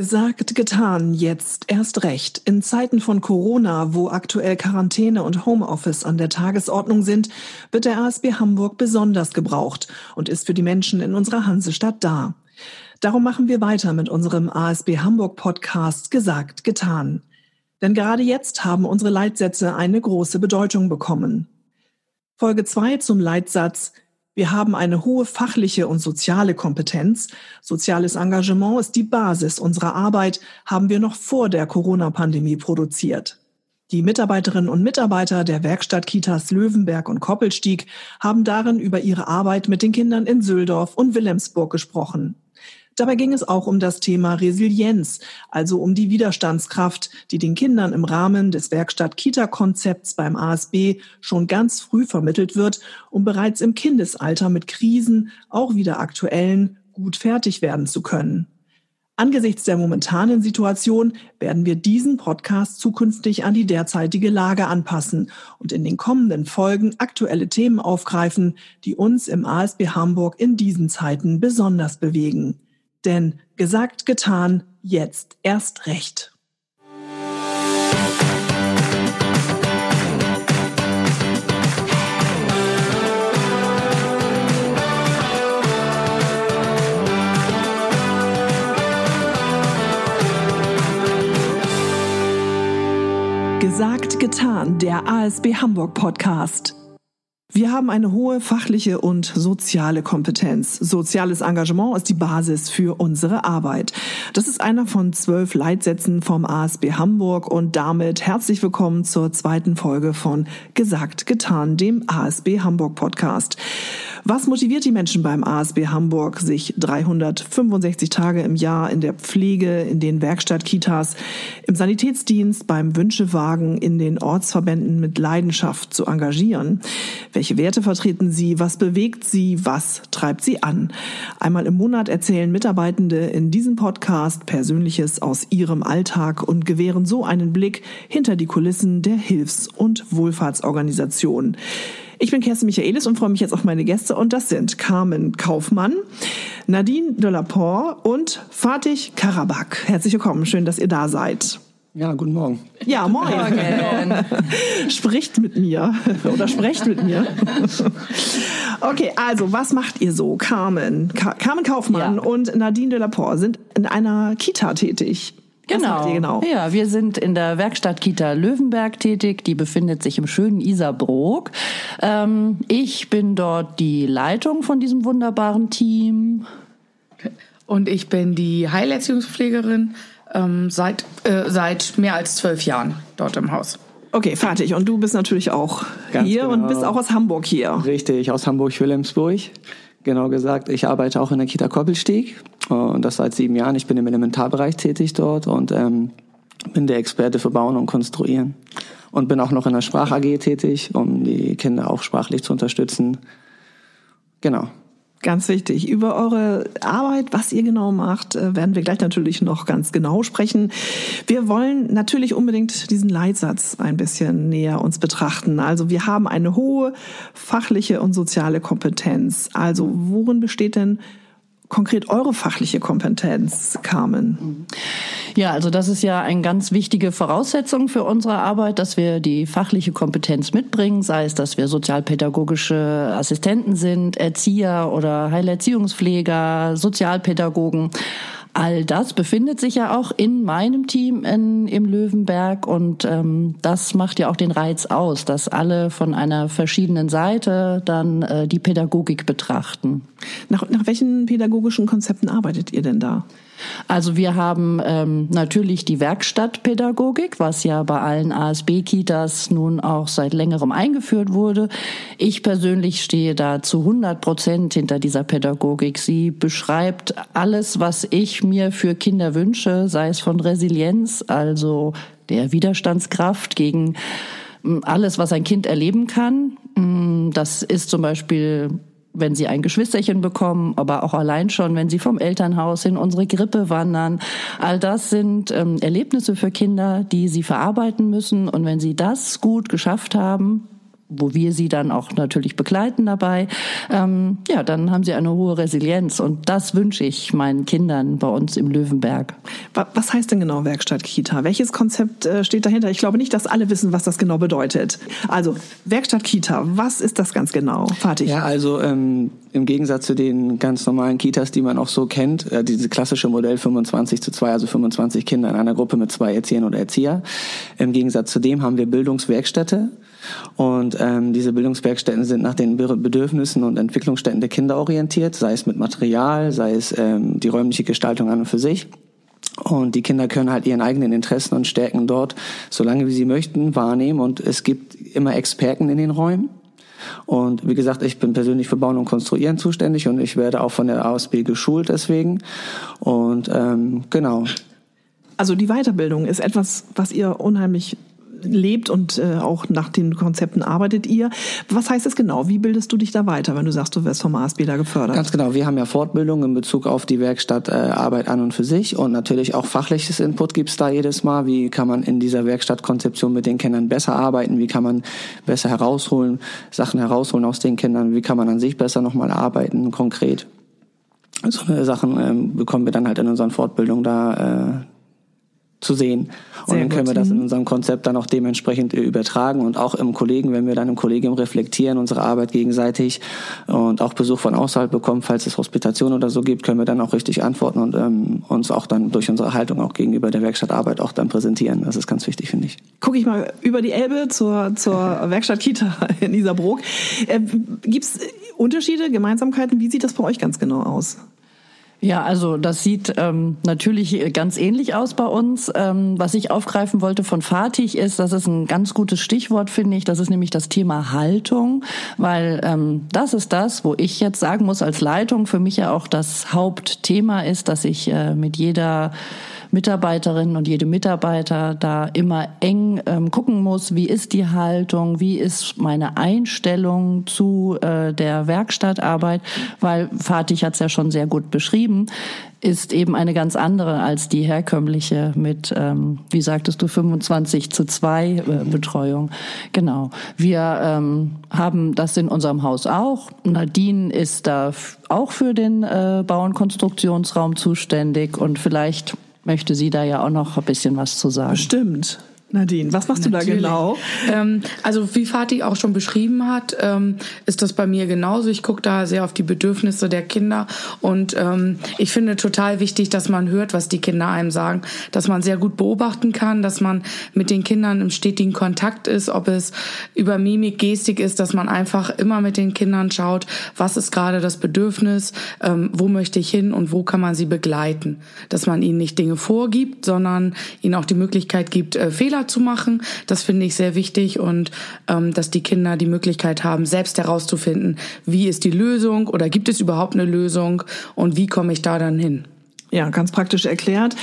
Gesagt, getan, jetzt erst recht. In Zeiten von Corona, wo aktuell Quarantäne und Homeoffice an der Tagesordnung sind, wird der ASB Hamburg besonders gebraucht und ist für die Menschen in unserer Hansestadt da. Darum machen wir weiter mit unserem ASB Hamburg Podcast Gesagt, getan. Denn gerade jetzt haben unsere Leitsätze eine große Bedeutung bekommen. Folge 2 zum Leitsatz wir haben eine hohe fachliche und soziale Kompetenz. Soziales Engagement ist die Basis unserer Arbeit, haben wir noch vor der Corona-Pandemie produziert. Die Mitarbeiterinnen und Mitarbeiter der Werkstatt-Kitas Löwenberg und Koppelstieg haben darin über ihre Arbeit mit den Kindern in Süldorf und Wilhelmsburg gesprochen. Dabei ging es auch um das Thema Resilienz, also um die Widerstandskraft, die den Kindern im Rahmen des Werkstatt-Kita-Konzepts beim ASB schon ganz früh vermittelt wird, um bereits im Kindesalter mit Krisen, auch wieder aktuellen, gut fertig werden zu können. Angesichts der momentanen Situation werden wir diesen Podcast zukünftig an die derzeitige Lage anpassen und in den kommenden Folgen aktuelle Themen aufgreifen, die uns im ASB Hamburg in diesen Zeiten besonders bewegen. Denn gesagt, getan, jetzt erst recht. Gesagt, getan, der ASB Hamburg Podcast. Wir haben eine hohe fachliche und soziale Kompetenz. Soziales Engagement ist die Basis für unsere Arbeit. Das ist einer von zwölf Leitsätzen vom ASB Hamburg und damit herzlich willkommen zur zweiten Folge von Gesagt, getan, dem ASB Hamburg Podcast. Was motiviert die Menschen beim ASB Hamburg, sich 365 Tage im Jahr in der Pflege, in den Werkstattkitas, im Sanitätsdienst, beim Wünschewagen, in den Ortsverbänden mit Leidenschaft zu engagieren? Welche Werte vertreten sie? Was bewegt sie? Was treibt sie an? Einmal im Monat erzählen Mitarbeitende in diesem Podcast Persönliches aus ihrem Alltag und gewähren so einen Blick hinter die Kulissen der Hilfs- und Wohlfahrtsorganisationen. Ich bin Kerstin Michaelis und freue mich jetzt auf meine Gäste und das sind Carmen Kaufmann, Nadine de la Port und Fatih Karabak. Herzlich willkommen, schön, dass ihr da seid. Ja, guten Morgen. Ja, moin. Morgen. Spricht mit mir oder sprecht mit mir. Okay, also was macht ihr so? Carmen, Carmen Kaufmann ja. und Nadine de la Port sind in einer Kita tätig. Genau. genau. Ja, wir sind in der Werkstatt Kita Löwenberg tätig. Die befindet sich im schönen Isarbrook. Ähm, ich bin dort die Leitung von diesem wunderbaren Team. Und ich bin die Heilerziehungspflegerin ähm, seit, äh, seit mehr als zwölf Jahren dort im Haus. Okay, fertig. Und du bist natürlich auch Ganz hier genau. und bist auch aus Hamburg hier. Richtig, aus Hamburg-Wilhelmsburg. Genau gesagt, ich arbeite auch in der Kita Koppelstieg und das seit sieben Jahren. Ich bin im Elementarbereich tätig dort und ähm, bin der Experte für Bauen und Konstruieren. Und bin auch noch in der Sprach AG tätig, um die Kinder auch sprachlich zu unterstützen. Genau. Ganz wichtig. Über eure Arbeit, was ihr genau macht, äh, werden wir gleich natürlich noch ganz genau sprechen. Wir wollen natürlich unbedingt diesen Leitsatz ein bisschen näher uns betrachten. Also wir haben eine hohe fachliche und soziale Kompetenz. Also worin besteht denn konkret eure fachliche Kompetenz, Carmen? Ja, also das ist ja eine ganz wichtige Voraussetzung für unsere Arbeit, dass wir die fachliche Kompetenz mitbringen, sei es, dass wir sozialpädagogische Assistenten sind, Erzieher oder Heilerziehungspfleger, Sozialpädagogen. All das befindet sich ja auch in meinem Team in, im Löwenberg und ähm, das macht ja auch den Reiz aus, dass alle von einer verschiedenen Seite dann äh, die Pädagogik betrachten. Nach, nach welchen pädagogischen Konzepten arbeitet ihr denn da? Also wir haben ähm, natürlich die Werkstattpädagogik, was ja bei allen ASB-Kitas nun auch seit längerem eingeführt wurde. Ich persönlich stehe da zu 100 Prozent hinter dieser Pädagogik. Sie beschreibt alles, was ich mir für Kinder wünsche, sei es von Resilienz, also der Widerstandskraft gegen hm, alles, was ein Kind erleben kann. Hm, das ist zum Beispiel wenn sie ein Geschwisterchen bekommen, aber auch allein schon, wenn sie vom Elternhaus in unsere Grippe wandern. All das sind ähm, Erlebnisse für Kinder, die sie verarbeiten müssen. Und wenn sie das gut geschafft haben, wo wir sie dann auch natürlich begleiten dabei, ähm, ja, dann haben sie eine hohe Resilienz und das wünsche ich meinen Kindern bei uns im Löwenberg. Was heißt denn genau Werkstatt Kita? Welches Konzept äh, steht dahinter? Ich glaube nicht, dass alle wissen, was das genau bedeutet. Also Werkstatt Kita, was ist das ganz genau? Fertig. Ja, also ähm, im Gegensatz zu den ganz normalen Kitas, die man auch so kennt, äh, diese klassische Modell 25 zu 2, also 25 Kinder in einer Gruppe mit zwei Erziehern oder Erzieher. Im Gegensatz zu dem haben wir Bildungswerkstätte. Und ähm, diese Bildungswerkstätten sind nach den Bedürfnissen und Entwicklungsstätten der Kinder orientiert, sei es mit Material, sei es ähm, die räumliche Gestaltung an und für sich. Und die Kinder können halt ihren eigenen Interessen und Stärken dort, solange wie sie möchten, wahrnehmen. Und es gibt immer Experten in den Räumen. Und wie gesagt, ich bin persönlich für Bauen und Konstruieren zuständig und ich werde auch von der ASB geschult deswegen. Und ähm, genau. Also die Weiterbildung ist etwas, was ihr unheimlich lebt und äh, auch nach den Konzepten arbeitet ihr. Was heißt das genau? Wie bildest du dich da weiter, wenn du sagst, du wirst vom ASB da gefördert? Ganz genau. Wir haben ja Fortbildung in Bezug auf die Werkstattarbeit äh, an und für sich und natürlich auch fachliches Input gibt's da jedes Mal. Wie kann man in dieser Werkstattkonzeption mit den Kindern besser arbeiten? Wie kann man besser herausholen, Sachen herausholen aus den Kindern? Wie kann man an sich besser nochmal arbeiten, konkret? So eine Sachen ähm, bekommen wir dann halt in unseren Fortbildungen da äh, zu sehen. Und Sehr dann können gut. wir das in mhm. unserem Konzept dann auch dementsprechend äh, übertragen und auch im Kollegen, wenn wir dann im Kollegium reflektieren, unsere Arbeit gegenseitig und auch Besuch von außerhalb bekommen, falls es Hospitation oder so gibt, können wir dann auch richtig antworten und ähm, uns auch dann durch unsere Haltung auch gegenüber der Werkstattarbeit auch dann präsentieren. Das ist ganz wichtig, finde ich. Gucke ich mal über die Elbe zur, zur Werkstatt Kita in Isarbrook. Äh, Gibt es Unterschiede, Gemeinsamkeiten? Wie sieht das bei euch ganz genau aus? Ja, also das sieht ähm, natürlich ganz ähnlich aus bei uns. Ähm, was ich aufgreifen wollte von Fatih ist, das ist ein ganz gutes Stichwort, finde ich. Das ist nämlich das Thema Haltung, weil ähm, das ist das, wo ich jetzt sagen muss als Leitung für mich ja auch das Hauptthema ist, dass ich äh, mit jeder Mitarbeiterinnen und jede Mitarbeiter da immer eng ähm, gucken muss, wie ist die Haltung, wie ist meine Einstellung zu äh, der Werkstattarbeit, weil Fatih hat es ja schon sehr gut beschrieben, ist eben eine ganz andere als die herkömmliche mit, ähm, wie sagtest du, 25 zu 2 äh, Betreuung. Genau. Wir ähm, haben das in unserem Haus auch. Nadine ist da auch für den äh, Bau- und Konstruktionsraum zuständig und vielleicht möchte sie da ja auch noch ein bisschen was zu sagen. Stimmt. Nadine, was machst Natürlich. du da genau? Ähm, also wie Fatih auch schon beschrieben hat, ähm, ist das bei mir genauso. Ich gucke da sehr auf die Bedürfnisse der Kinder und ähm, ich finde total wichtig, dass man hört, was die Kinder einem sagen, dass man sehr gut beobachten kann, dass man mit den Kindern im stetigen Kontakt ist, ob es über Mimik, Gestik ist, dass man einfach immer mit den Kindern schaut, was ist gerade das Bedürfnis, ähm, wo möchte ich hin und wo kann man sie begleiten. Dass man ihnen nicht Dinge vorgibt, sondern ihnen auch die Möglichkeit gibt, äh, Fehler Fehler zu machen. Das finde ich sehr wichtig und ähm, dass die Kinder die Möglichkeit haben, selbst herauszufinden, wie ist die Lösung oder gibt es überhaupt eine Lösung und wie komme ich da dann hin. Ja, ganz praktisch erklärt.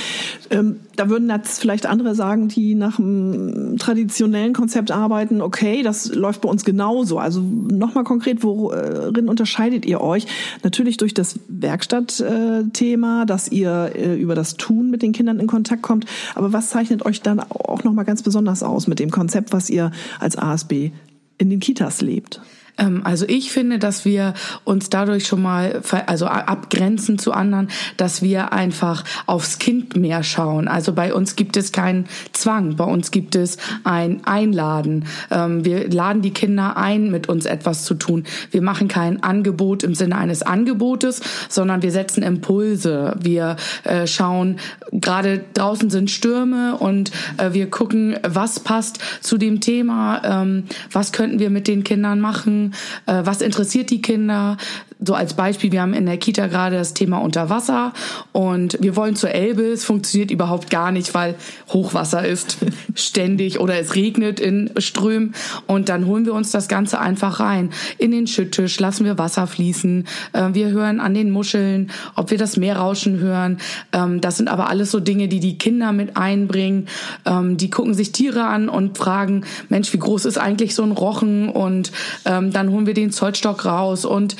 Ähm, da würden jetzt vielleicht andere sagen, die nach einem traditionellen Konzept arbeiten, okay, das läuft bei uns genauso. Also nochmal konkret, worin unterscheidet ihr euch? Natürlich durch das Werkstattthema, dass ihr äh, über das Tun mit den Kindern in Kontakt kommt. Aber was zeichnet euch dann auch nochmal ganz besonders aus mit dem Konzept, was ihr als ASB in den Kitas lebt? Ähm, also ich finde, dass wir uns dadurch schon mal, also abgrenzen zu anderen, dass wir einfach aufs Kind mehr schauen. Also bei uns gibt es keinen Zwang, bei uns gibt es ein Einladen. Ähm, wir laden die Kinder ein, mit uns etwas zu tun. Wir machen kein Angebot im Sinne eines Angebotes, sondern wir setzen Impulse. Wir äh, schauen, gerade draußen sind Stürme und äh, wir gucken, was passt zu dem Thema, ähm, was könnten wir mit den Kindern machen was interessiert die Kinder. So als Beispiel, wir haben in der Kita gerade das Thema Unterwasser und wir wollen zur Elbe. Es funktioniert überhaupt gar nicht, weil Hochwasser ist ständig oder es regnet in Strömen und dann holen wir uns das Ganze einfach rein. In den Schütttisch lassen wir Wasser fließen. Äh, wir hören an den Muscheln, ob wir das Meerrauschen hören. Ähm, das sind aber alles so Dinge, die die Kinder mit einbringen. Ähm, die gucken sich Tiere an und fragen, Mensch, wie groß ist eigentlich so ein Rochen? Und ähm, dann holen wir den Zollstock raus und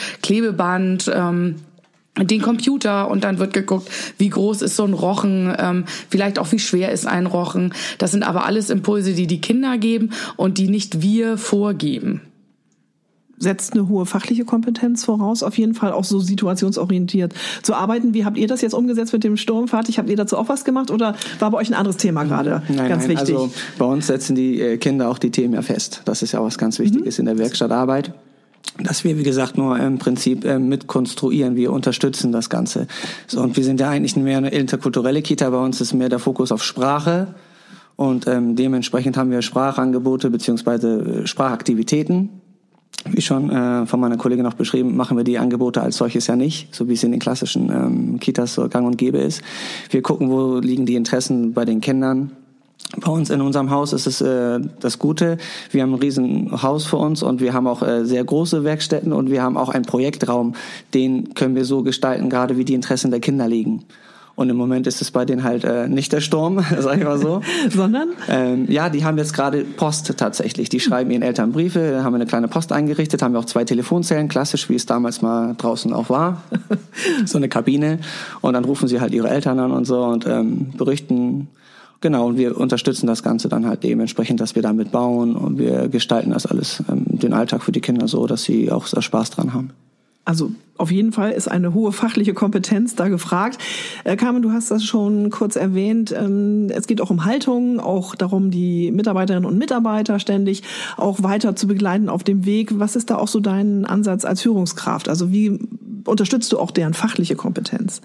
Klebeband. Ähm, den Computer und dann wird geguckt, wie groß ist so ein Rochen, ähm, vielleicht auch wie schwer ist ein Rochen. Das sind aber alles Impulse, die die Kinder geben und die nicht wir vorgeben. setzt eine hohe fachliche Kompetenz voraus, auf jeden Fall auch so situationsorientiert zu arbeiten. Wie habt ihr das jetzt umgesetzt mit dem Sturmfertig? Habt ihr dazu auch was gemacht oder war bei euch ein anderes Thema gerade nein, ganz nein, wichtig? Also bei uns setzen die äh, Kinder auch die Themen ja fest. Das ist ja auch was ganz Wichtiges mhm. in der Werkstattarbeit dass wir, wie gesagt, nur im Prinzip äh, mitkonstruieren. Wir unterstützen das Ganze. So, und wir sind ja eigentlich mehr eine interkulturelle Kita. Bei uns ist mehr der Fokus auf Sprache. Und ähm, dementsprechend haben wir Sprachangebote beziehungsweise äh, Sprachaktivitäten. Wie schon äh, von meiner Kollegin noch beschrieben, machen wir die Angebote als solches ja nicht, so wie es in den klassischen ähm, Kitas so gang und gäbe ist. Wir gucken, wo liegen die Interessen bei den Kindern bei uns in unserem Haus ist es äh, das Gute. Wir haben ein riesen Haus für uns und wir haben auch äh, sehr große Werkstätten und wir haben auch einen Projektraum. Den können wir so gestalten, gerade wie die Interessen der Kinder liegen. Und im Moment ist es bei denen halt äh, nicht der Sturm, sag ich mal so. Sondern? Ähm, ja, die haben jetzt gerade Post tatsächlich. Die schreiben ihren Eltern Briefe, haben eine kleine Post eingerichtet, haben wir auch zwei Telefonzellen, klassisch, wie es damals mal draußen auch war. so eine Kabine. Und dann rufen sie halt ihre Eltern an und so und ähm, berichten Genau, und wir unterstützen das Ganze dann halt dementsprechend, dass wir damit bauen und wir gestalten das alles, ähm, den Alltag für die Kinder so, dass sie auch Spaß dran haben. Also auf jeden Fall ist eine hohe fachliche Kompetenz da gefragt. Äh, Carmen, du hast das schon kurz erwähnt. Ähm, es geht auch um Haltung, auch darum, die Mitarbeiterinnen und Mitarbeiter ständig auch weiter zu begleiten auf dem Weg. Was ist da auch so dein Ansatz als Führungskraft? Also wie unterstützt du auch deren fachliche Kompetenz?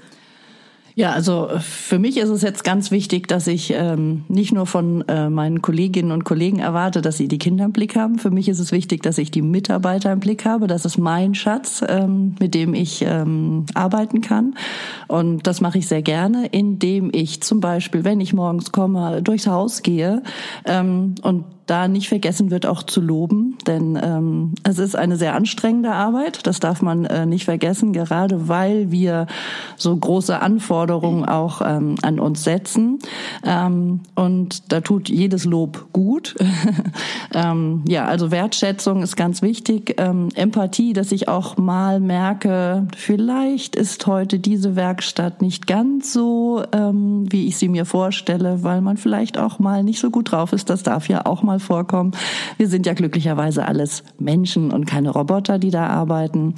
Ja, also äh, für mich ist es jetzt ganz wichtig, dass ich ähm, nicht nur von äh, meinen Kolleginnen und Kollegen erwarte, dass sie die Kinder im Blick haben. Für mich ist es wichtig, dass ich die Mitarbeiter im Blick habe. Das ist mein Schatz, ähm, mit dem ich ähm, arbeiten kann. Und das mache ich sehr gerne, indem ich zum Beispiel, wenn ich morgens komme, durchs Haus gehe ähm, und da nicht vergessen wird, auch zu loben, denn ähm, es ist eine sehr anstrengende Arbeit, das darf man äh, nicht vergessen, gerade weil wir so große Anforderungen auch ähm, an uns setzen. Ähm, und da tut jedes Lob gut. ähm, ja, also Wertschätzung ist ganz wichtig. Ähm, Empathie, dass ich auch mal merke, vielleicht ist heute diese Werkstatt nicht ganz so, ähm, wie ich sie mir vorstelle, weil man vielleicht auch mal nicht so gut drauf ist. Das darf ja auch mal vorkommen. Wir sind ja glücklicherweise alles Menschen und keine Roboter, die da arbeiten.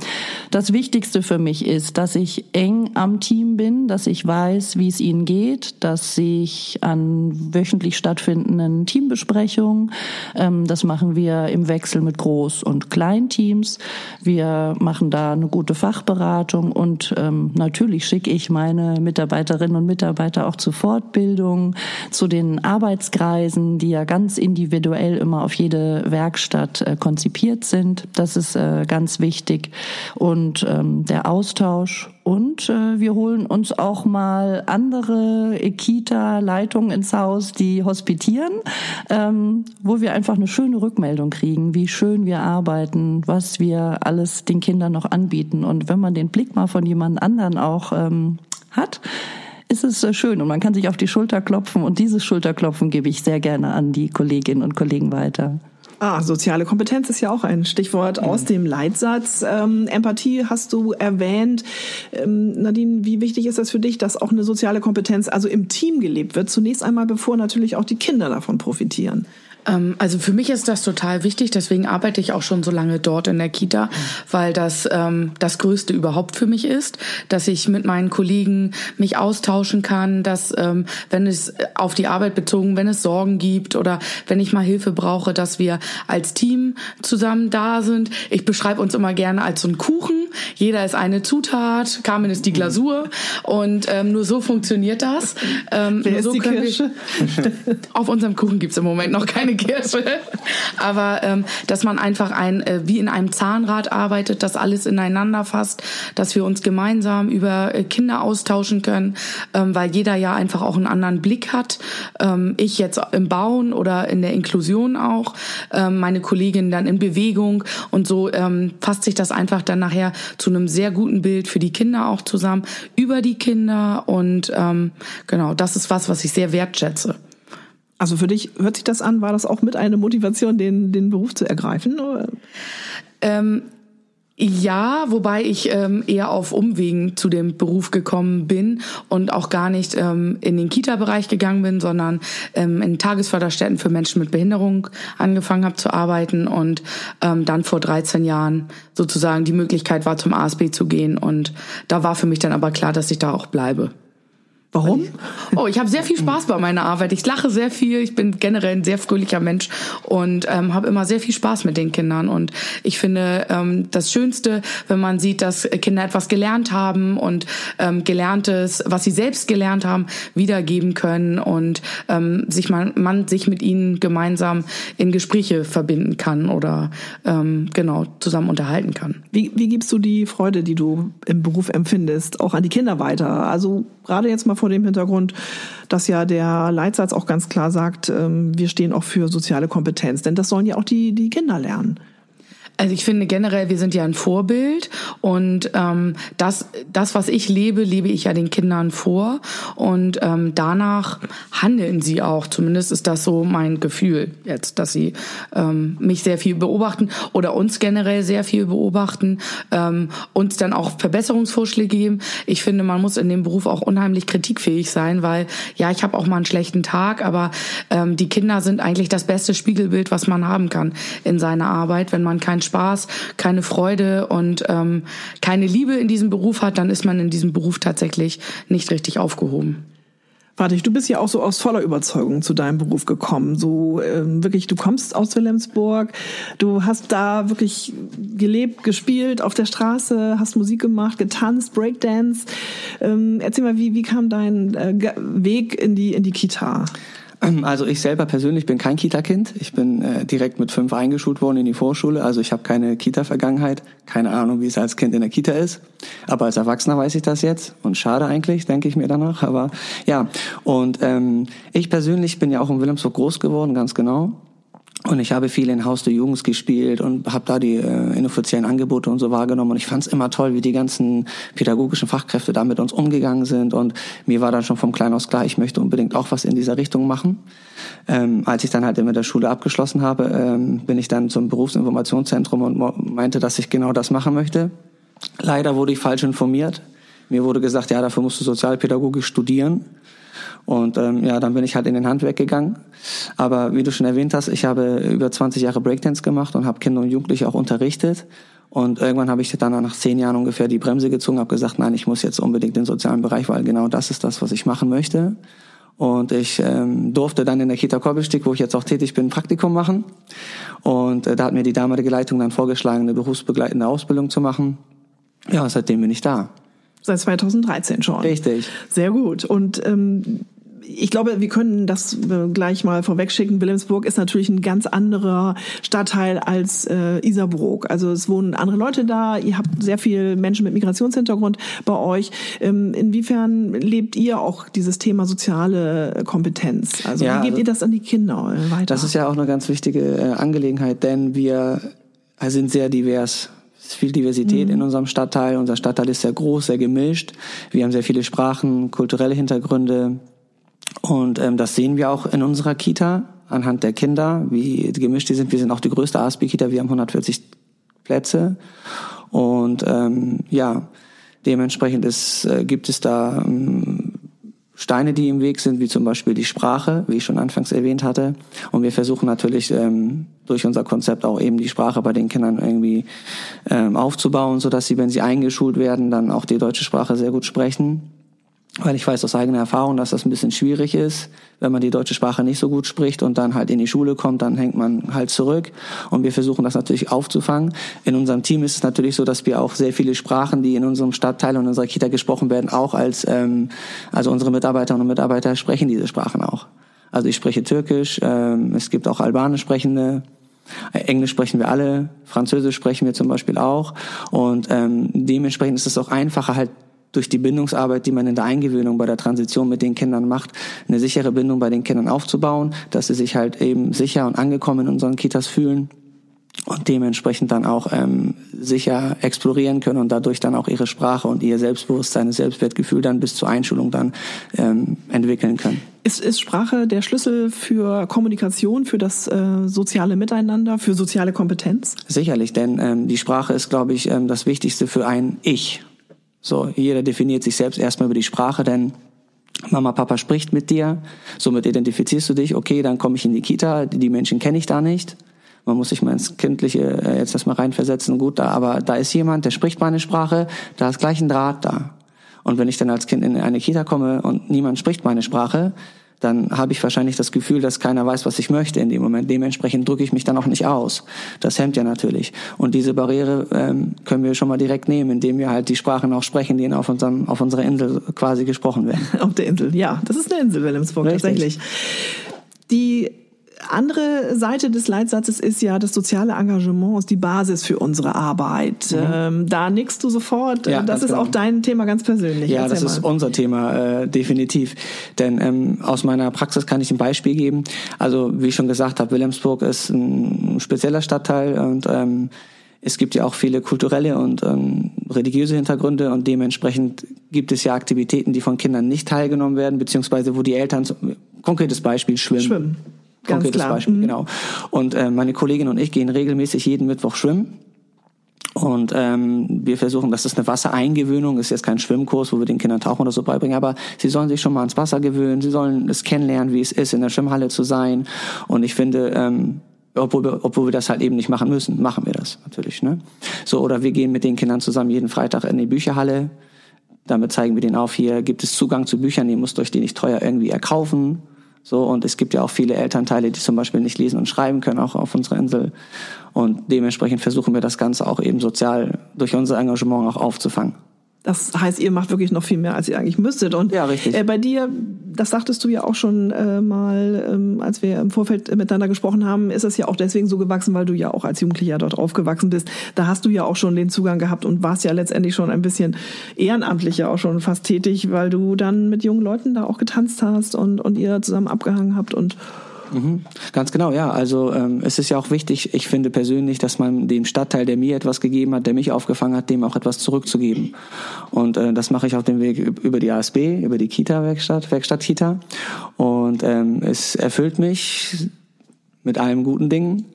Das Wichtigste für mich ist, dass ich eng am Team bin, dass ich weiß, wie es ihnen geht, dass ich an wöchentlich stattfindenden Teambesprechungen, ähm, das machen wir im Wechsel mit Groß- und Kleinteams. Wir machen da eine gute Fachberatung und ähm, natürlich schicke ich meine Mitarbeiterinnen und Mitarbeiter auch zur Fortbildung, zu den Arbeitskreisen, die ja ganz individuell individuell immer auf jede Werkstatt äh, konzipiert sind. Das ist äh, ganz wichtig. Und ähm, der Austausch. Und äh, wir holen uns auch mal andere Kita-Leitungen ins Haus, die hospitieren, ähm, wo wir einfach eine schöne Rückmeldung kriegen, wie schön wir arbeiten, was wir alles den Kindern noch anbieten. Und wenn man den Blick mal von jemand anderen auch ähm, hat, ist es schön und man kann sich auf die Schulter klopfen und dieses Schulterklopfen gebe ich sehr gerne an die Kolleginnen und Kollegen weiter. Ah, soziale Kompetenz ist ja auch ein Stichwort mhm. aus dem Leitsatz. Ähm, Empathie hast du erwähnt. Ähm, Nadine, wie wichtig ist das für dich, dass auch eine soziale Kompetenz also im Team gelebt wird? Zunächst einmal, bevor natürlich auch die Kinder davon profitieren. Ähm, also für mich ist das total wichtig, deswegen arbeite ich auch schon so lange dort in der Kita, weil das ähm, das Größte überhaupt für mich ist, dass ich mit meinen Kollegen mich austauschen kann, dass ähm, wenn es auf die Arbeit bezogen, wenn es Sorgen gibt oder wenn ich mal Hilfe brauche, dass wir als Team zusammen da sind. Ich beschreibe uns immer gerne als so ein Kuchen. Jeder ist eine Zutat, Carmen ist die Glasur und ähm, nur so funktioniert das. Ähm, Wer ist so die Kirsche? Wir, auf unserem Kuchen gibt's im Moment noch keine Kirsche. Aber ähm, dass man einfach ein, äh, wie in einem Zahnrad arbeitet, das alles ineinander fasst, dass wir uns gemeinsam über äh, Kinder austauschen können, ähm, weil jeder ja einfach auch einen anderen Blick hat. Ähm, ich jetzt im Bauen oder in der Inklusion auch, ähm, meine Kollegin dann in Bewegung und so ähm, fasst sich das einfach dann nachher zu einem sehr guten Bild für die Kinder auch zusammen, über die Kinder und ähm, genau, das ist was, was ich sehr wertschätze. Also für dich hört sich das an, war das auch mit einer Motivation, den, den Beruf zu ergreifen? Ähm, Ja, wobei ich ähm, eher auf Umwegen zu dem Beruf gekommen bin und auch gar nicht ähm, in den Kita-Bereich gegangen bin, sondern ähm, in Tagesförderstätten für Menschen mit Behinderung angefangen habe zu arbeiten und ähm, dann vor 13 Jahren sozusagen die Möglichkeit war, zum ASB zu gehen. Und da war für mich dann aber klar, dass ich da auch bleibe. Warum? Oh, ich habe sehr viel Spaß bei meiner Arbeit. Ich lache sehr viel. Ich bin generell ein sehr fröhlicher Mensch und ähm, habe immer sehr viel Spaß mit den Kindern. Und ich finde ähm, das Schönste, wenn man sieht, dass Kinder etwas gelernt haben und ähm, gelerntes, was sie selbst gelernt haben, wiedergeben können und ähm, sich man, man sich mit ihnen gemeinsam in Gespräche verbinden kann oder ähm, genau zusammen unterhalten kann. Wie, wie gibst du die Freude, die du im Beruf empfindest, auch an die Kinder weiter? Also gerade jetzt mal vor dem Hintergrund, dass ja der Leitsatz auch ganz klar sagt, ähm, wir stehen auch für soziale Kompetenz, denn das sollen ja auch die, die Kinder lernen. Also ich finde generell, wir sind ja ein Vorbild und ähm, das, das, was ich lebe, lebe ich ja den Kindern vor und ähm, danach handeln sie auch. Zumindest ist das so mein Gefühl jetzt, dass sie ähm, mich sehr viel beobachten oder uns generell sehr viel beobachten, ähm, uns dann auch Verbesserungsvorschläge geben. Ich finde, man muss in dem Beruf auch unheimlich kritikfähig sein, weil ja, ich habe auch mal einen schlechten Tag, aber ähm, die Kinder sind eigentlich das beste Spiegelbild, was man haben kann in seiner Arbeit, wenn man keinen Spaß, keine Freude und ähm, keine Liebe in diesem Beruf hat, dann ist man in diesem Beruf tatsächlich nicht richtig aufgehoben. Warte, du bist ja auch so aus voller Überzeugung zu deinem Beruf gekommen. So ähm, wirklich, du kommst aus Wilhelmsburg, du hast da wirklich gelebt, gespielt auf der Straße, hast Musik gemacht, getanzt, Breakdance. Ähm, erzähl mal, wie, wie kam dein äh, Weg in die in die Kita? Also ich selber persönlich bin kein Kita-Kind. Ich bin äh, direkt mit fünf eingeschult worden in die Vorschule. Also ich habe keine Kita-Vergangenheit. Keine Ahnung, wie es als Kind in der Kita ist. Aber als Erwachsener weiß ich das jetzt. Und schade eigentlich, denke ich mir danach. Aber ja, und ähm, ich persönlich bin ja auch in Wilhelmsburg groß geworden, ganz genau. Und ich habe viel in Haus der Jugends gespielt und habe da die äh, inoffiziellen Angebote und so wahrgenommen. Und ich fand es immer toll, wie die ganzen pädagogischen Fachkräfte da mit uns umgegangen sind. Und mir war dann schon vom Klein aus klar, ich möchte unbedingt auch was in dieser Richtung machen. Ähm, als ich dann halt mit der Schule abgeschlossen habe, ähm, bin ich dann zum Berufsinformationszentrum und meinte, dass ich genau das machen möchte. Leider wurde ich falsch informiert. Mir wurde gesagt, ja, dafür musst du Sozialpädagogik studieren. Und ähm, ja, dann bin ich halt in den Handwerk gegangen. Aber wie du schon erwähnt hast, ich habe über 20 Jahre Breakdance gemacht und habe Kinder und Jugendliche auch unterrichtet. Und irgendwann habe ich dann nach zehn Jahren ungefähr die Bremse gezogen, habe gesagt, nein, ich muss jetzt unbedingt den sozialen Bereich, weil genau das ist das, was ich machen möchte. Und ich ähm, durfte dann in der Kita Korbelstieg, wo ich jetzt auch tätig bin, ein Praktikum machen. Und äh, da hat mir die damalige Leitung dann vorgeschlagen, eine berufsbegleitende Ausbildung zu machen. Ja, seitdem bin ich da. Seit 2013 schon. Richtig. Sehr gut. Und ähm, ich glaube, wir können das äh, gleich mal vorwegschicken. Wilhelmsburg ist natürlich ein ganz anderer Stadtteil als äh, Isarbrook. Also es wohnen andere Leute da. Ihr habt sehr viel Menschen mit Migrationshintergrund bei euch. Ähm, inwiefern lebt ihr auch dieses Thema soziale Kompetenz? Also ja, wie gebt ihr das an die Kinder weiter? Das ist ja auch eine ganz wichtige äh, Angelegenheit, denn wir sind sehr divers. Es ist viel Diversität mhm. in unserem Stadtteil. Unser Stadtteil ist sehr groß, sehr gemischt. Wir haben sehr viele Sprachen, kulturelle Hintergründe, und ähm, das sehen wir auch in unserer Kita anhand der Kinder, wie gemischt die sind. Wir sind auch die größte ASB-Kita, wir haben 140 Plätze. Und ähm, ja, dementsprechend ist, äh, gibt es da ähm, Steine, die im Weg sind, wie zum Beispiel die Sprache, wie ich schon anfangs erwähnt hatte. Und wir versuchen natürlich ähm, durch unser Konzept auch eben die Sprache bei den Kindern irgendwie ähm, aufzubauen, so dass sie, wenn sie eingeschult werden, dann auch die deutsche Sprache sehr gut sprechen weil ich weiß aus eigener Erfahrung, dass das ein bisschen schwierig ist, wenn man die deutsche Sprache nicht so gut spricht und dann halt in die Schule kommt, dann hängt man halt zurück. Und wir versuchen das natürlich aufzufangen. In unserem Team ist es natürlich so, dass wir auch sehr viele Sprachen, die in unserem Stadtteil und in unserer Kita gesprochen werden, auch als, ähm, also unsere Mitarbeiterinnen und Mitarbeiter sprechen diese Sprachen auch. Also ich spreche Türkisch, ähm, es gibt auch Albanisch sprechende, Englisch sprechen wir alle, Französisch sprechen wir zum Beispiel auch. Und ähm, dementsprechend ist es auch einfacher, halt durch die Bindungsarbeit, die man in der Eingewöhnung bei der Transition mit den Kindern macht, eine sichere Bindung bei den Kindern aufzubauen, dass sie sich halt eben sicher und angekommen in unseren Kitas fühlen und dementsprechend dann auch ähm, sicher explorieren können und dadurch dann auch ihre Sprache und ihr Selbstbewusstsein, das Selbstwertgefühl dann bis zur Einschulung dann ähm, entwickeln können. Ist, ist Sprache der Schlüssel für Kommunikation, für das äh, soziale Miteinander, für soziale Kompetenz? Sicherlich, denn ähm, die Sprache ist, glaube ich, ähm, das Wichtigste für ein Ich. So, jeder definiert sich selbst erstmal über die Sprache, denn Mama, Papa spricht mit dir, somit identifizierst du dich, okay, dann komme ich in die Kita, die Menschen kenne ich da nicht. Man muss sich mal ins Kindliche äh, jetzt erstmal reinversetzen, gut, da, aber da ist jemand, der spricht meine Sprache, da ist gleich ein Draht da. Und wenn ich dann als Kind in eine Kita komme und niemand spricht meine Sprache, dann habe ich wahrscheinlich das Gefühl, dass keiner weiß, was ich möchte in dem Moment. Dementsprechend drücke ich mich dann auch nicht aus. Das hemmt ja natürlich. Und diese Barriere ähm, können wir schon mal direkt nehmen, indem wir halt die Sprachen auch sprechen, die auf, unserem, auf unserer Insel quasi gesprochen werden. Auf der Insel, ja. Das ist eine Insel, Wilhelmsburg, Richtig. tatsächlich. Die andere Seite des Leitsatzes ist ja, das soziale Engagement ist die Basis für unsere Arbeit. Mhm. Ähm, da nickst du sofort. Ja, das ist genau. auch dein Thema ganz persönlich. Ja, Erzähl das mal. ist unser Thema, äh, definitiv. Denn ähm, aus meiner Praxis kann ich ein Beispiel geben. Also, wie ich schon gesagt habe, Wilhelmsburg ist ein spezieller Stadtteil und ähm, es gibt ja auch viele kulturelle und ähm, religiöse Hintergründe und dementsprechend gibt es ja Aktivitäten, die von Kindern nicht teilgenommen werden, beziehungsweise wo die Eltern, konkretes Beispiel, schwimmen. Schwimmen. Ganz Konkretes klar. Beispiel, mhm. genau. Und äh, meine Kollegin und ich gehen regelmäßig jeden Mittwoch schwimmen. Und ähm, wir versuchen, das ist eine Wassereingewöhnung, ist jetzt kein Schwimmkurs, wo wir den Kindern Tauchen oder so beibringen, aber sie sollen sich schon mal ans Wasser gewöhnen, sie sollen es kennenlernen, wie es ist, in der Schwimmhalle zu sein. Und ich finde, ähm, obwohl wir, obwohl wir das halt eben nicht machen müssen, machen wir das natürlich. Ne? So, oder wir gehen mit den Kindern zusammen jeden Freitag in die Bücherhalle. Damit zeigen wir denen auf, hier gibt es Zugang zu Büchern, ihr müsst euch die nicht teuer irgendwie erkaufen. So, und es gibt ja auch viele Elternteile, die zum Beispiel nicht lesen und schreiben können, auch auf unserer Insel. Und dementsprechend versuchen wir das Ganze auch eben sozial durch unser Engagement auch aufzufangen. Das heißt, ihr macht wirklich noch viel mehr, als ihr eigentlich müsstet. Und ja, richtig. Äh, bei dir, das sagtest du ja auch schon äh, mal, ähm, als wir im Vorfeld miteinander gesprochen haben, ist es ja auch deswegen so gewachsen, weil du ja auch als Jugendlicher dort aufgewachsen bist. Da hast du ja auch schon den Zugang gehabt und warst ja letztendlich schon ein bisschen ehrenamtlicher auch schon fast tätig, weil du dann mit jungen Leuten da auch getanzt hast und, und ihr zusammen abgehangen habt und Mhm. Ganz genau, ja. Also ähm, es ist ja auch wichtig, ich finde persönlich, dass man dem Stadtteil, der mir etwas gegeben hat, der mich aufgefangen hat, dem auch etwas zurückzugeben. Und äh, das mache ich auf dem Weg über die ASB, über die Kita-Werkstatt, Werkstatt-Kita. Und ähm, es erfüllt mich mit allen guten Dingen.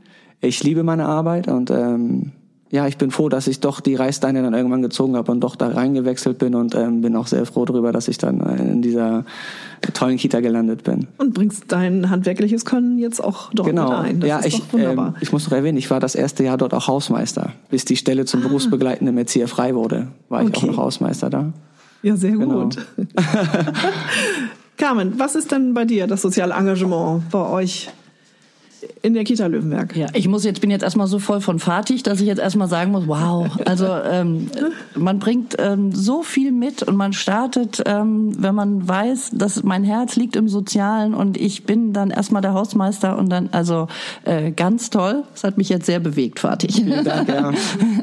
Ich liebe meine Arbeit und ähm, ja, ich bin froh, dass ich doch die Reißsteine dann irgendwann gezogen habe und doch da reingewechselt bin und ähm, bin auch sehr froh darüber, dass ich dann äh, in dieser tollen Kita gelandet bin. Und bringst dein handwerkliches Können jetzt auch dort genau. mit ein. Das ja, ich, ähm, ich muss noch erwähnen, ich war das erste Jahr dort auch Hausmeister. Bis die Stelle zum ah. berufsbegleitenden Erzieher frei wurde, war okay. ich auch noch Hausmeister da. Ja, sehr genau. gut. Carmen, was ist denn bei dir das soziale Engagement bei euch in der Kita Löwenberg. Ja, ich muss jetzt bin jetzt erstmal so voll von Fatih, dass ich jetzt erstmal sagen muss, wow, also ähm, man bringt ähm, so viel mit und man startet, ähm, wenn man weiß, dass mein Herz liegt im Sozialen und ich bin dann erstmal der Hausmeister und dann also äh, ganz toll. Das hat mich jetzt sehr bewegt, Fatih. Vielen Dank. Ja.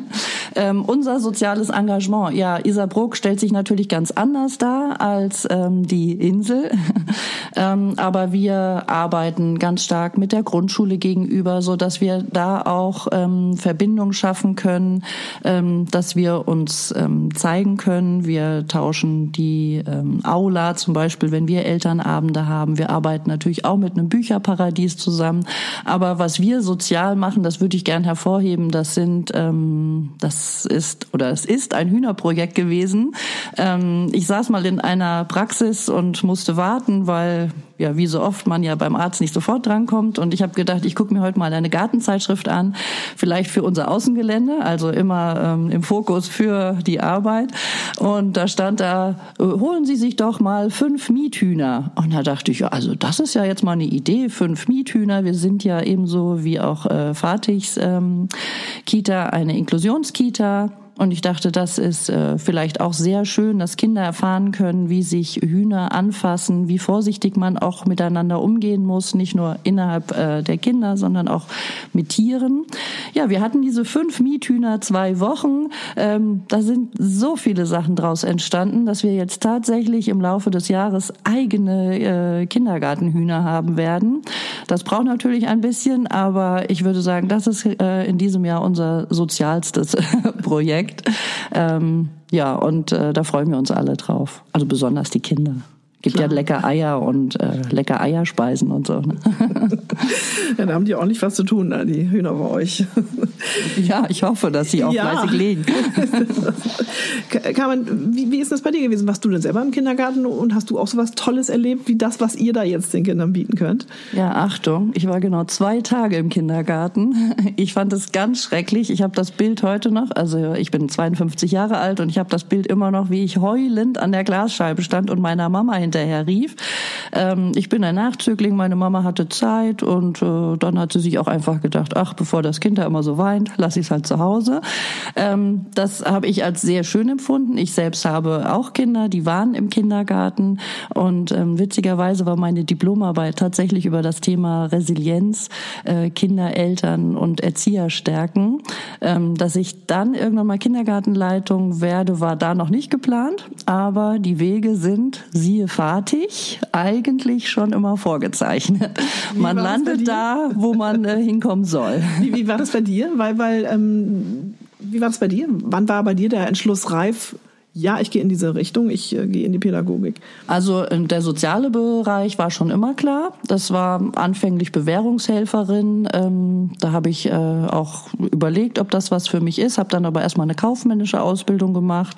ähm, unser soziales Engagement, ja, Isarbruck stellt sich natürlich ganz anders dar als ähm, die Insel, ähm, aber wir arbeiten ganz stark mit der Grund Grundschule gegenüber, so dass wir da auch ähm, Verbindung schaffen können, ähm, dass wir uns ähm, zeigen können. Wir tauschen die ähm, Aula zum Beispiel, wenn wir Elternabende haben. Wir arbeiten natürlich auch mit einem Bücherparadies zusammen. Aber was wir sozial machen, das würde ich gern hervorheben. Das sind, ähm, das ist oder es ist ein Hühnerprojekt gewesen. Ähm, ich saß mal in einer Praxis und musste warten, weil ja, wie so oft man ja beim Arzt nicht sofort drankommt. Und ich habe gedacht, ich gucke mir heute mal eine Gartenzeitschrift an, vielleicht für unser Außengelände, also immer ähm, im Fokus für die Arbeit. Und da stand da, äh, holen Sie sich doch mal fünf Miethühner. Und da dachte ich, also das ist ja jetzt mal eine Idee, fünf Miethühner. Wir sind ja ebenso wie auch äh, Fatigs ähm, Kita eine Inklusionskita. Und ich dachte, das ist äh, vielleicht auch sehr schön, dass Kinder erfahren können, wie sich Hühner anfassen, wie vorsichtig man auch miteinander umgehen muss, nicht nur innerhalb äh, der Kinder, sondern auch mit Tieren. Ja, wir hatten diese fünf Miethühner zwei Wochen. Ähm, da sind so viele Sachen draus entstanden, dass wir jetzt tatsächlich im Laufe des Jahres eigene äh, Kindergartenhühner haben werden. Das braucht natürlich ein bisschen, aber ich würde sagen, das ist äh, in diesem Jahr unser sozialstes Projekt. Projekt. Ähm, ja, und äh, da freuen wir uns alle drauf. Also besonders die Kinder. Gibt Klar. ja lecker Eier und äh, lecker Eierspeisen und so. Ne? ja, da haben die ordentlich was zu tun, die Hühner bei euch. ja, ich hoffe, dass sie auch ja. fleißig legen. Carmen, wie, wie ist das bei dir gewesen? Warst du denn selber im Kindergarten und hast du auch so was Tolles erlebt, wie das, was ihr da jetzt den Kindern bieten könnt? Ja, Achtung, ich war genau zwei Tage im Kindergarten. Ich fand es ganz schrecklich. Ich habe das Bild heute noch, also ich bin 52 Jahre alt und ich habe das Bild immer noch, wie ich heulend an der Glasscheibe stand und meiner Mama hinter hinterher rief. Ähm, ich bin ein Nachzügling, meine Mama hatte Zeit und äh, dann hat sie sich auch einfach gedacht, ach, bevor das Kind da immer so weint, lass ich es halt zu Hause. Ähm, das habe ich als sehr schön empfunden. Ich selbst habe auch Kinder, die waren im Kindergarten und ähm, witzigerweise war meine Diplomarbeit tatsächlich über das Thema Resilienz, äh, Kinder, Eltern und Erzieher stärken. Ähm, dass ich dann irgendwann mal Kindergartenleitung werde, war da noch nicht geplant, aber die Wege sind, siehe Fahrtig, eigentlich schon immer vorgezeichnet. Wie man landet da, wo man äh, hinkommen soll. Wie, wie, war das bei dir? Weil, weil, ähm, wie war das bei dir? Wann war bei dir der Entschluss reif? Ja, ich gehe in diese Richtung, ich äh, gehe in die Pädagogik. Also äh, der soziale Bereich war schon immer klar. Das war anfänglich Bewährungshelferin. Ähm, da habe ich äh, auch überlegt, ob das was für mich ist, habe dann aber erstmal eine kaufmännische Ausbildung gemacht.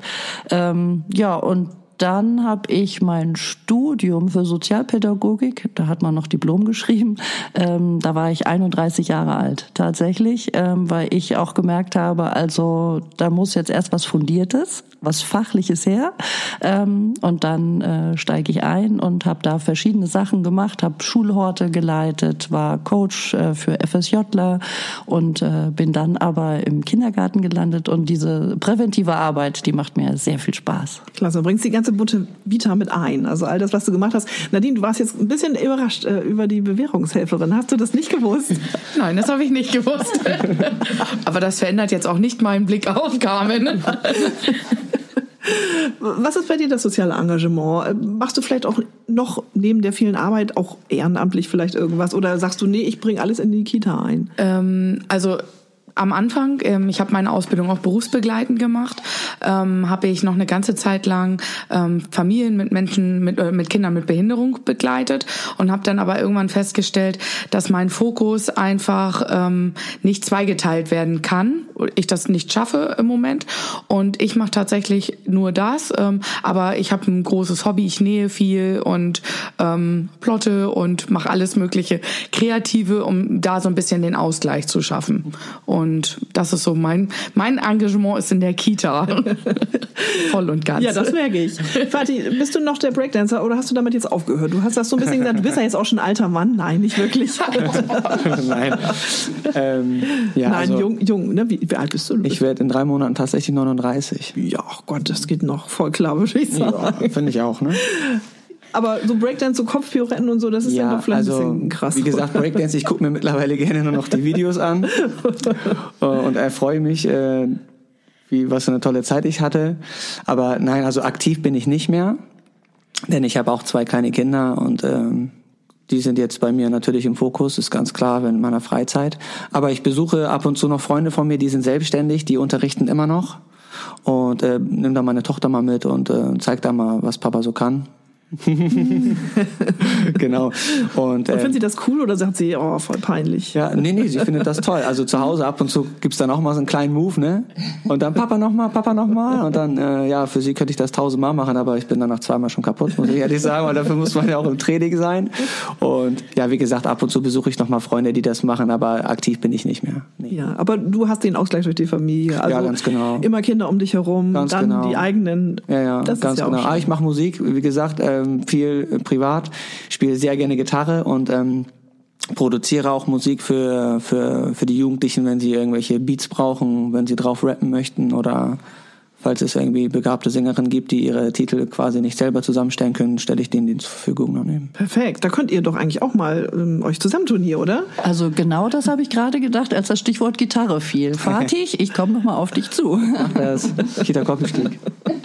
Ähm, ja, und dann habe ich mein Studium für Sozialpädagogik, da hat man noch Diplom geschrieben, ähm, da war ich 31 Jahre alt. Tatsächlich, ähm, weil ich auch gemerkt habe, also da muss jetzt erst was Fundiertes, was Fachliches her ähm, und dann äh, steige ich ein und habe da verschiedene Sachen gemacht, habe Schulhorte geleitet, war Coach äh, für FSJler und äh, bin dann aber im Kindergarten gelandet und diese präventive Arbeit, die macht mir sehr viel Spaß. Klasse, bringst die ganze ganze bunte Vita mit ein. Also all das, was du gemacht hast. Nadine, du warst jetzt ein bisschen überrascht äh, über die Bewährungshelferin. Hast du das nicht gewusst? Nein, das habe ich nicht gewusst. Aber das verändert jetzt auch nicht meinen Blick auf Carmen. Was ist bei dir das soziale Engagement? Machst du vielleicht auch noch neben der vielen Arbeit auch ehrenamtlich vielleicht irgendwas? Oder sagst du, nee, ich bringe alles in die Kita ein? Ähm, also am Anfang, ähm, ich habe meine Ausbildung auch berufsbegleitend gemacht, ähm, habe ich noch eine ganze Zeit lang ähm, Familien mit Menschen, mit, äh, mit Kindern mit Behinderung begleitet und habe dann aber irgendwann festgestellt, dass mein Fokus einfach ähm, nicht zweigeteilt werden kann, ich das nicht schaffe im Moment und ich mache tatsächlich nur das, ähm, aber ich habe ein großes Hobby, ich nähe viel und ähm, plotte und mache alles mögliche Kreative, um da so ein bisschen den Ausgleich zu schaffen und das ist so mein, mein Engagement ist in der Kita. Voll und ganz. Ja, das merke ich. Fatih, bist du noch der Breakdancer oder hast du damit jetzt aufgehört? Du hast das so ein bisschen gesagt, du bist ja jetzt auch schon ein alter Mann. Nein, nicht wirklich. Nein. Ähm, ja, Nein, also, jung, jung ne? wie, wie, alt bist du? Ich werde in drei Monaten tatsächlich 39. Ja, oh Gott, das geht noch voll klar, würde ich sagen. Ja, Finde ich auch, ne? Aber so Breakdance, so Kopfpirouetten und so, das ist ja, dann doch vielleicht also, ein bisschen krass. Wie gesagt, Breakdance, ich gucke mir mittlerweile gerne nur noch die Videos an und erfreue mich, äh, wie, was für eine tolle Zeit ich hatte. Aber nein, also aktiv bin ich nicht mehr, denn ich habe auch zwei kleine Kinder und ähm, die sind jetzt bei mir natürlich im Fokus, ist ganz klar, in meiner Freizeit. Aber ich besuche ab und zu noch Freunde von mir, die sind selbstständig, die unterrichten immer noch und äh, nimm da meine Tochter mal mit und äh, zeig da mal, was Papa so kann. genau. Und, und findet sie das cool oder sagt sie, oh, voll peinlich? Ja, nee, nee, sie findet das toll. Also zu Hause ab und zu gibt's dann auch mal so einen kleinen Move, ne? Und dann Papa nochmal, Papa nochmal. Und dann, äh, ja, für sie könnte ich das tausendmal machen, aber ich bin dann nach zweimal schon kaputt, muss ich ehrlich sagen, weil dafür muss man ja auch im Training sein. Und ja, wie gesagt, ab und zu besuche ich nochmal Freunde, die das machen, aber aktiv bin ich nicht mehr. Nee. Ja, aber du hast den Ausgleich durch die Familie. Also ja, ganz genau. Immer Kinder um dich herum, ganz dann genau. die eigenen. Ja, ja, das ganz ist ja genau. Ah, ich mache Musik, wie gesagt, äh, ähm, viel äh, privat, spiele sehr gerne Gitarre und ähm, produziere auch Musik für, für, für die Jugendlichen, wenn sie irgendwelche Beats brauchen, wenn sie drauf rappen möchten oder falls es irgendwie begabte Sängerinnen gibt, die ihre Titel quasi nicht selber zusammenstellen können, stelle ich denen die zur Verfügung noch nehmen. Perfekt, da könnt ihr doch eigentlich auch mal ähm, euch zusammentun hier, oder? Also genau das habe ich gerade gedacht, als das Stichwort Gitarre fiel. Fatih, ich komme noch mal auf dich zu. Ach, das Kita Koppelstieg.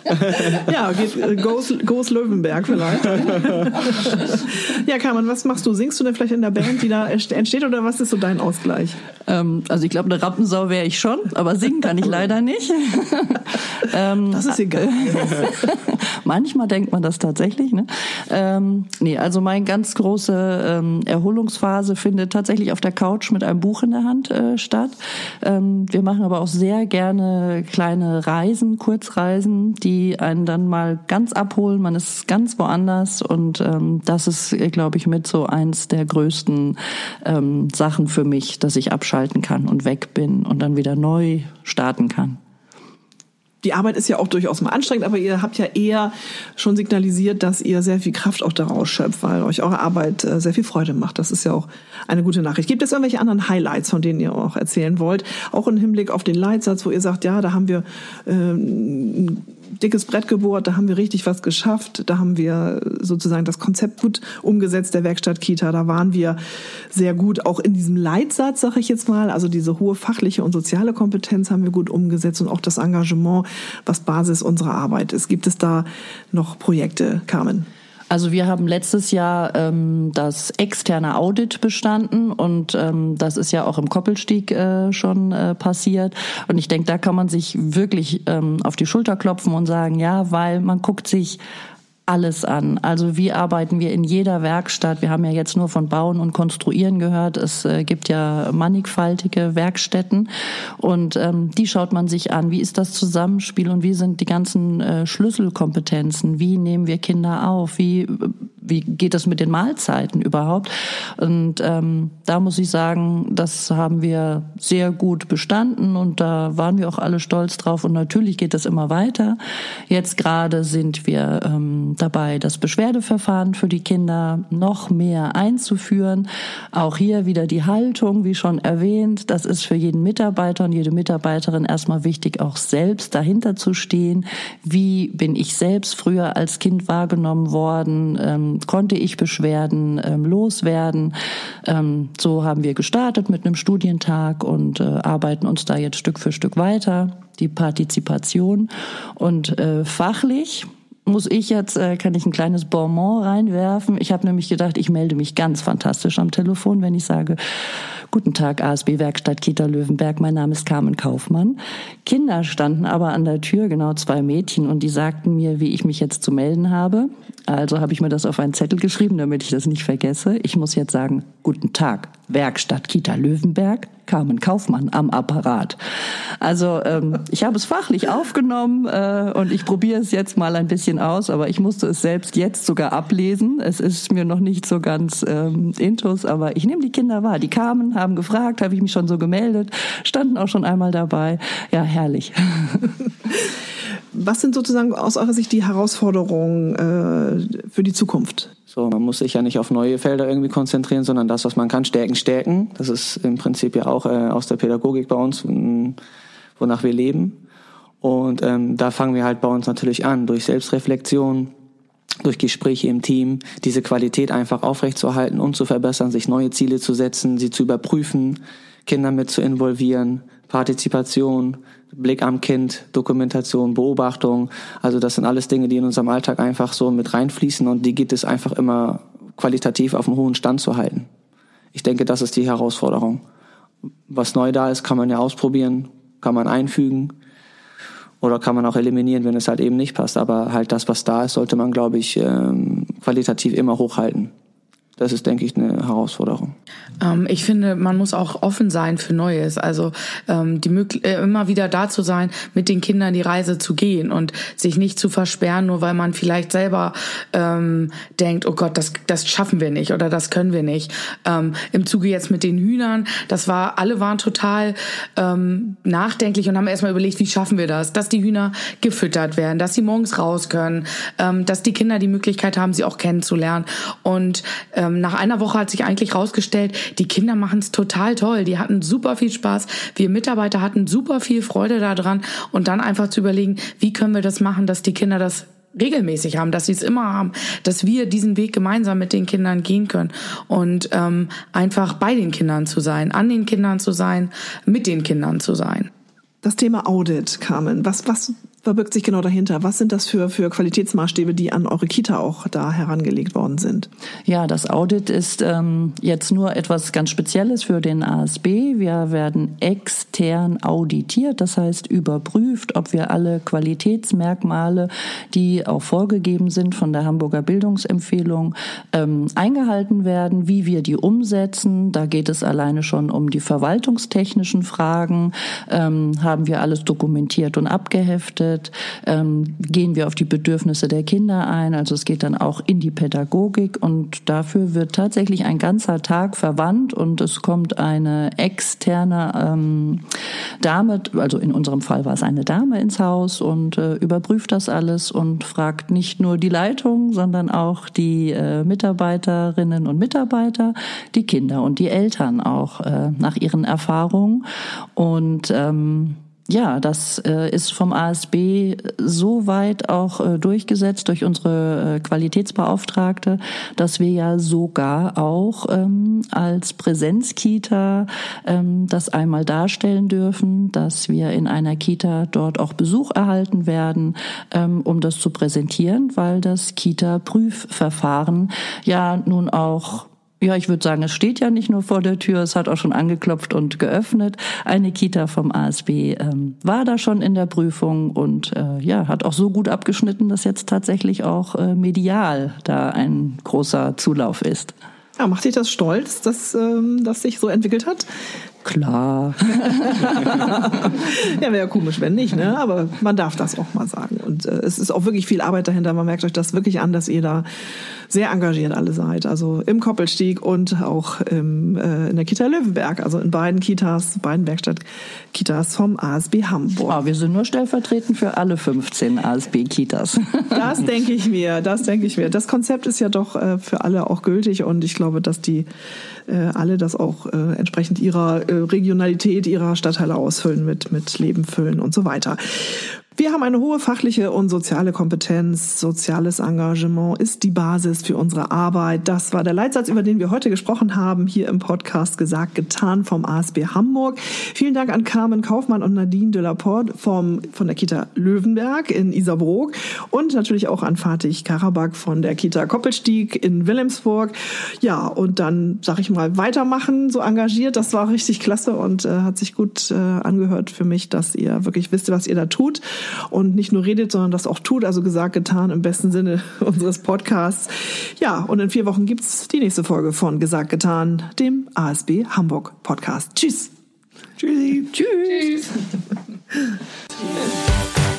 ja, geht äh, Goes, Goes Löwenberg vielleicht. ja, Carmen, was machst du? Singst du denn vielleicht in der Band, die da entsteht, oder was ist so dein Ausgleich? Ähm, also ich glaube, eine Rampensau wäre ich schon, aber singen kann ich leider nicht. Ähm, das ist egal. Manchmal denkt man das tatsächlich. Ne? Ähm, nee, also meine ganz große ähm, Erholungsphase findet tatsächlich auf der Couch mit einem Buch in der Hand äh, statt. Ähm, wir machen aber auch sehr gerne kleine Reisen, Kurzreisen, die einen dann mal ganz abholen. Man ist ganz woanders und ähm, das ist, glaube ich, mit so eins der größten ähm, Sachen für mich, dass ich abschalten kann und weg bin und dann wieder neu starten kann die Arbeit ist ja auch durchaus mal anstrengend, aber ihr habt ja eher schon signalisiert, dass ihr sehr viel Kraft auch daraus schöpft, weil euch eure Arbeit äh, sehr viel Freude macht. Das ist ja auch eine gute Nachricht. Gibt es irgendwelche anderen Highlights, von denen ihr auch erzählen wollt? Auch im Hinblick auf den Leitsatz, wo ihr sagt, ja, da haben wir ähm, dickes Brett gebohrt, da haben wir richtig was geschafft, da haben wir sozusagen das Konzept gut umgesetzt der Werkstatt Kita, da waren wir sehr gut auch in diesem Leitsatz, sage ich jetzt mal, also diese hohe fachliche und soziale Kompetenz haben wir gut umgesetzt und auch das Engagement, was Basis unserer Arbeit ist. Gibt es da noch Projekte, Carmen? Also wir haben letztes Jahr ähm, das externe Audit bestanden und ähm, das ist ja auch im Koppelstieg äh, schon äh, passiert. Und ich denke, da kann man sich wirklich ähm, auf die Schulter klopfen und sagen, ja, weil man guckt sich alles an. Also wie arbeiten wir in jeder Werkstatt? Wir haben ja jetzt nur von Bauen und Konstruieren gehört. Es äh, gibt ja mannigfaltige Werkstätten und ähm, die schaut man sich an. Wie ist das Zusammenspiel und wie sind die ganzen äh, Schlüsselkompetenzen? Wie nehmen wir Kinder auf? Wie wie geht das mit den Mahlzeiten überhaupt? Und ähm, da muss ich sagen, das haben wir sehr gut bestanden und da waren wir auch alle stolz drauf. Und natürlich geht das immer weiter. Jetzt gerade sind wir ähm, dabei, das Beschwerdeverfahren für die Kinder noch mehr einzuführen. Auch hier wieder die Haltung, wie schon erwähnt, das ist für jeden Mitarbeiter und jede Mitarbeiterin erstmal wichtig, auch selbst dahinter zu stehen. Wie bin ich selbst früher als Kind wahrgenommen worden? Ähm, konnte ich Beschwerden ähm, loswerden. Ähm, so haben wir gestartet mit einem Studientag und äh, arbeiten uns da jetzt Stück für Stück weiter, die Partizipation. Und äh, fachlich muss ich jetzt, äh, kann ich ein kleines Bonbon reinwerfen. Ich habe nämlich gedacht, ich melde mich ganz fantastisch am Telefon, wenn ich sage, Guten Tag, ASB Werkstatt Kita Löwenberg. Mein Name ist Carmen Kaufmann. Kinder standen aber an der Tür, genau zwei Mädchen, und die sagten mir, wie ich mich jetzt zu melden habe. Also habe ich mir das auf einen Zettel geschrieben, damit ich das nicht vergesse. Ich muss jetzt sagen, guten Tag, Werkstatt Kita Löwenberg. Carmen Kaufmann am Apparat. Also ähm, ich habe es fachlich aufgenommen äh, und ich probiere es jetzt mal ein bisschen aus, aber ich musste es selbst jetzt sogar ablesen. Es ist mir noch nicht so ganz ähm, intus, aber ich nehme die Kinder wahr. Die kamen, haben gefragt, habe ich mich schon so gemeldet, standen auch schon einmal dabei. Ja, herrlich. Was sind sozusagen aus eurer Sicht die Herausforderungen äh, für die Zukunft? So, man muss sich ja nicht auf neue Felder irgendwie konzentrieren, sondern das, was man kann, stärken, stärken. Das ist im Prinzip ja auch äh, aus der Pädagogik bei uns, wonach wir leben. Und ähm, da fangen wir halt bei uns natürlich an, durch Selbstreflexion, durch Gespräche im Team, diese Qualität einfach aufrechtzuerhalten und zu verbessern, sich neue Ziele zu setzen, sie zu überprüfen, Kinder mit zu involvieren, Partizipation, Blick am Kind, Dokumentation, Beobachtung. Also das sind alles Dinge, die in unserem Alltag einfach so mit reinfließen und die geht es einfach immer qualitativ auf einem hohen Stand zu halten. Ich denke, das ist die Herausforderung. Was neu da ist, kann man ja ausprobieren, kann man einfügen oder kann man auch eliminieren, wenn es halt eben nicht passt. Aber halt das, was da ist, sollte man, glaube ich, ähm, qualitativ immer hochhalten. Das ist, denke ich, eine Herausforderung. Ähm, ich finde, man muss auch offen sein für Neues. Also ähm, die äh, immer wieder da zu sein, mit den Kindern die Reise zu gehen und sich nicht zu versperren, nur weil man vielleicht selber ähm, denkt, oh Gott, das, das schaffen wir nicht oder das können wir nicht. Ähm, Im Zuge jetzt mit den Hühnern, das war, alle waren total ähm, nachdenklich und haben erstmal überlegt, wie schaffen wir das, dass die Hühner gefüttert werden, dass sie morgens raus können, ähm, dass die Kinder die Möglichkeit haben, sie auch kennenzulernen und ähm, nach einer Woche hat sich eigentlich rausgestellt, die Kinder machen es total toll. Die hatten super viel Spaß. Wir Mitarbeiter hatten super viel Freude daran. Und dann einfach zu überlegen, wie können wir das machen, dass die Kinder das regelmäßig haben, dass sie es immer haben, dass wir diesen Weg gemeinsam mit den Kindern gehen können und ähm, einfach bei den Kindern zu sein, an den Kindern zu sein, mit den Kindern zu sein. Das Thema Audit, Carmen, was, was verbirgt sich genau dahinter? Was sind das für, für Qualitätsmaßstäbe, die an eure Kita auch da herangelegt worden sind? Ja, das Audit ist ähm, jetzt nur etwas ganz Spezielles für den ASB. Wir werden extern auditiert, das heißt überprüft, ob wir alle Qualitätsmerkmale, die auch vorgegeben sind von der Hamburger Bildungsempfehlung, ähm, eingehalten werden, wie wir die umsetzen. Da geht es alleine schon um die verwaltungstechnischen Fragen. Ähm, haben wir alles dokumentiert und abgeheftet? Arbeitet, ähm, gehen wir auf die Bedürfnisse der Kinder ein. Also es geht dann auch in die Pädagogik und dafür wird tatsächlich ein ganzer Tag verwandt und es kommt eine externe ähm, Dame, also in unserem Fall war es eine Dame ins Haus und äh, überprüft das alles und fragt nicht nur die Leitung, sondern auch die äh, Mitarbeiterinnen und Mitarbeiter, die Kinder und die Eltern auch äh, nach ihren Erfahrungen und ähm, ja, das äh, ist vom ASB so weit auch äh, durchgesetzt durch unsere äh, Qualitätsbeauftragte, dass wir ja sogar auch ähm, als Präsenzkita ähm, das einmal darstellen dürfen, dass wir in einer Kita dort auch Besuch erhalten werden, ähm, um das zu präsentieren, weil das Kita-Prüfverfahren ja nun auch ja, ich würde sagen, es steht ja nicht nur vor der Tür, es hat auch schon angeklopft und geöffnet. Eine Kita vom ASB ähm, war da schon in der Prüfung und äh, ja, hat auch so gut abgeschnitten, dass jetzt tatsächlich auch äh, medial da ein großer Zulauf ist. Ja, macht dich das stolz, dass ähm, das sich so entwickelt hat? Klar. ja, wäre ja komisch, wenn nicht, ne? Aber man darf das auch mal sagen. Und äh, es ist auch wirklich viel Arbeit dahinter. Man merkt euch das wirklich an, dass ihr da sehr engagiert alle seid. Also im Koppelstieg und auch im, äh, in der Kita Löwenberg, also in beiden Kitas, beiden Werkstatt-Kitas vom ASB Hamburg. Oh, wir sind nur stellvertretend für alle 15 ASB-Kitas. das denke ich mir, das denke ich mir. Das Konzept ist ja doch äh, für alle auch gültig und ich glaube, dass die alle das auch äh, entsprechend ihrer äh, Regionalität, ihrer Stadtteile ausfüllen mit, mit Leben füllen und so weiter. Wir haben eine hohe fachliche und soziale Kompetenz. Soziales Engagement ist die Basis für unsere Arbeit. Das war der Leitsatz, über den wir heute gesprochen haben, hier im Podcast gesagt, getan vom ASB Hamburg. Vielen Dank an Carmen Kaufmann und Nadine de la Porte vom, von der Kita Löwenberg in Isarbrook und natürlich auch an Fatih Karabak von der Kita Koppelstieg in Wilhelmsburg. Ja, und dann, sag ich mal, weitermachen, so engagiert. Das war richtig klasse und äh, hat sich gut äh, angehört für mich, dass ihr wirklich wisst, was ihr da tut und nicht nur redet, sondern das auch tut. Also gesagt, getan im besten Sinne unseres Podcasts. Ja, und in vier Wochen gibt's die nächste Folge von Gesagt, getan, dem ASB Hamburg Podcast. Tschüss. Tschüssi. Tschüss. Tschüss.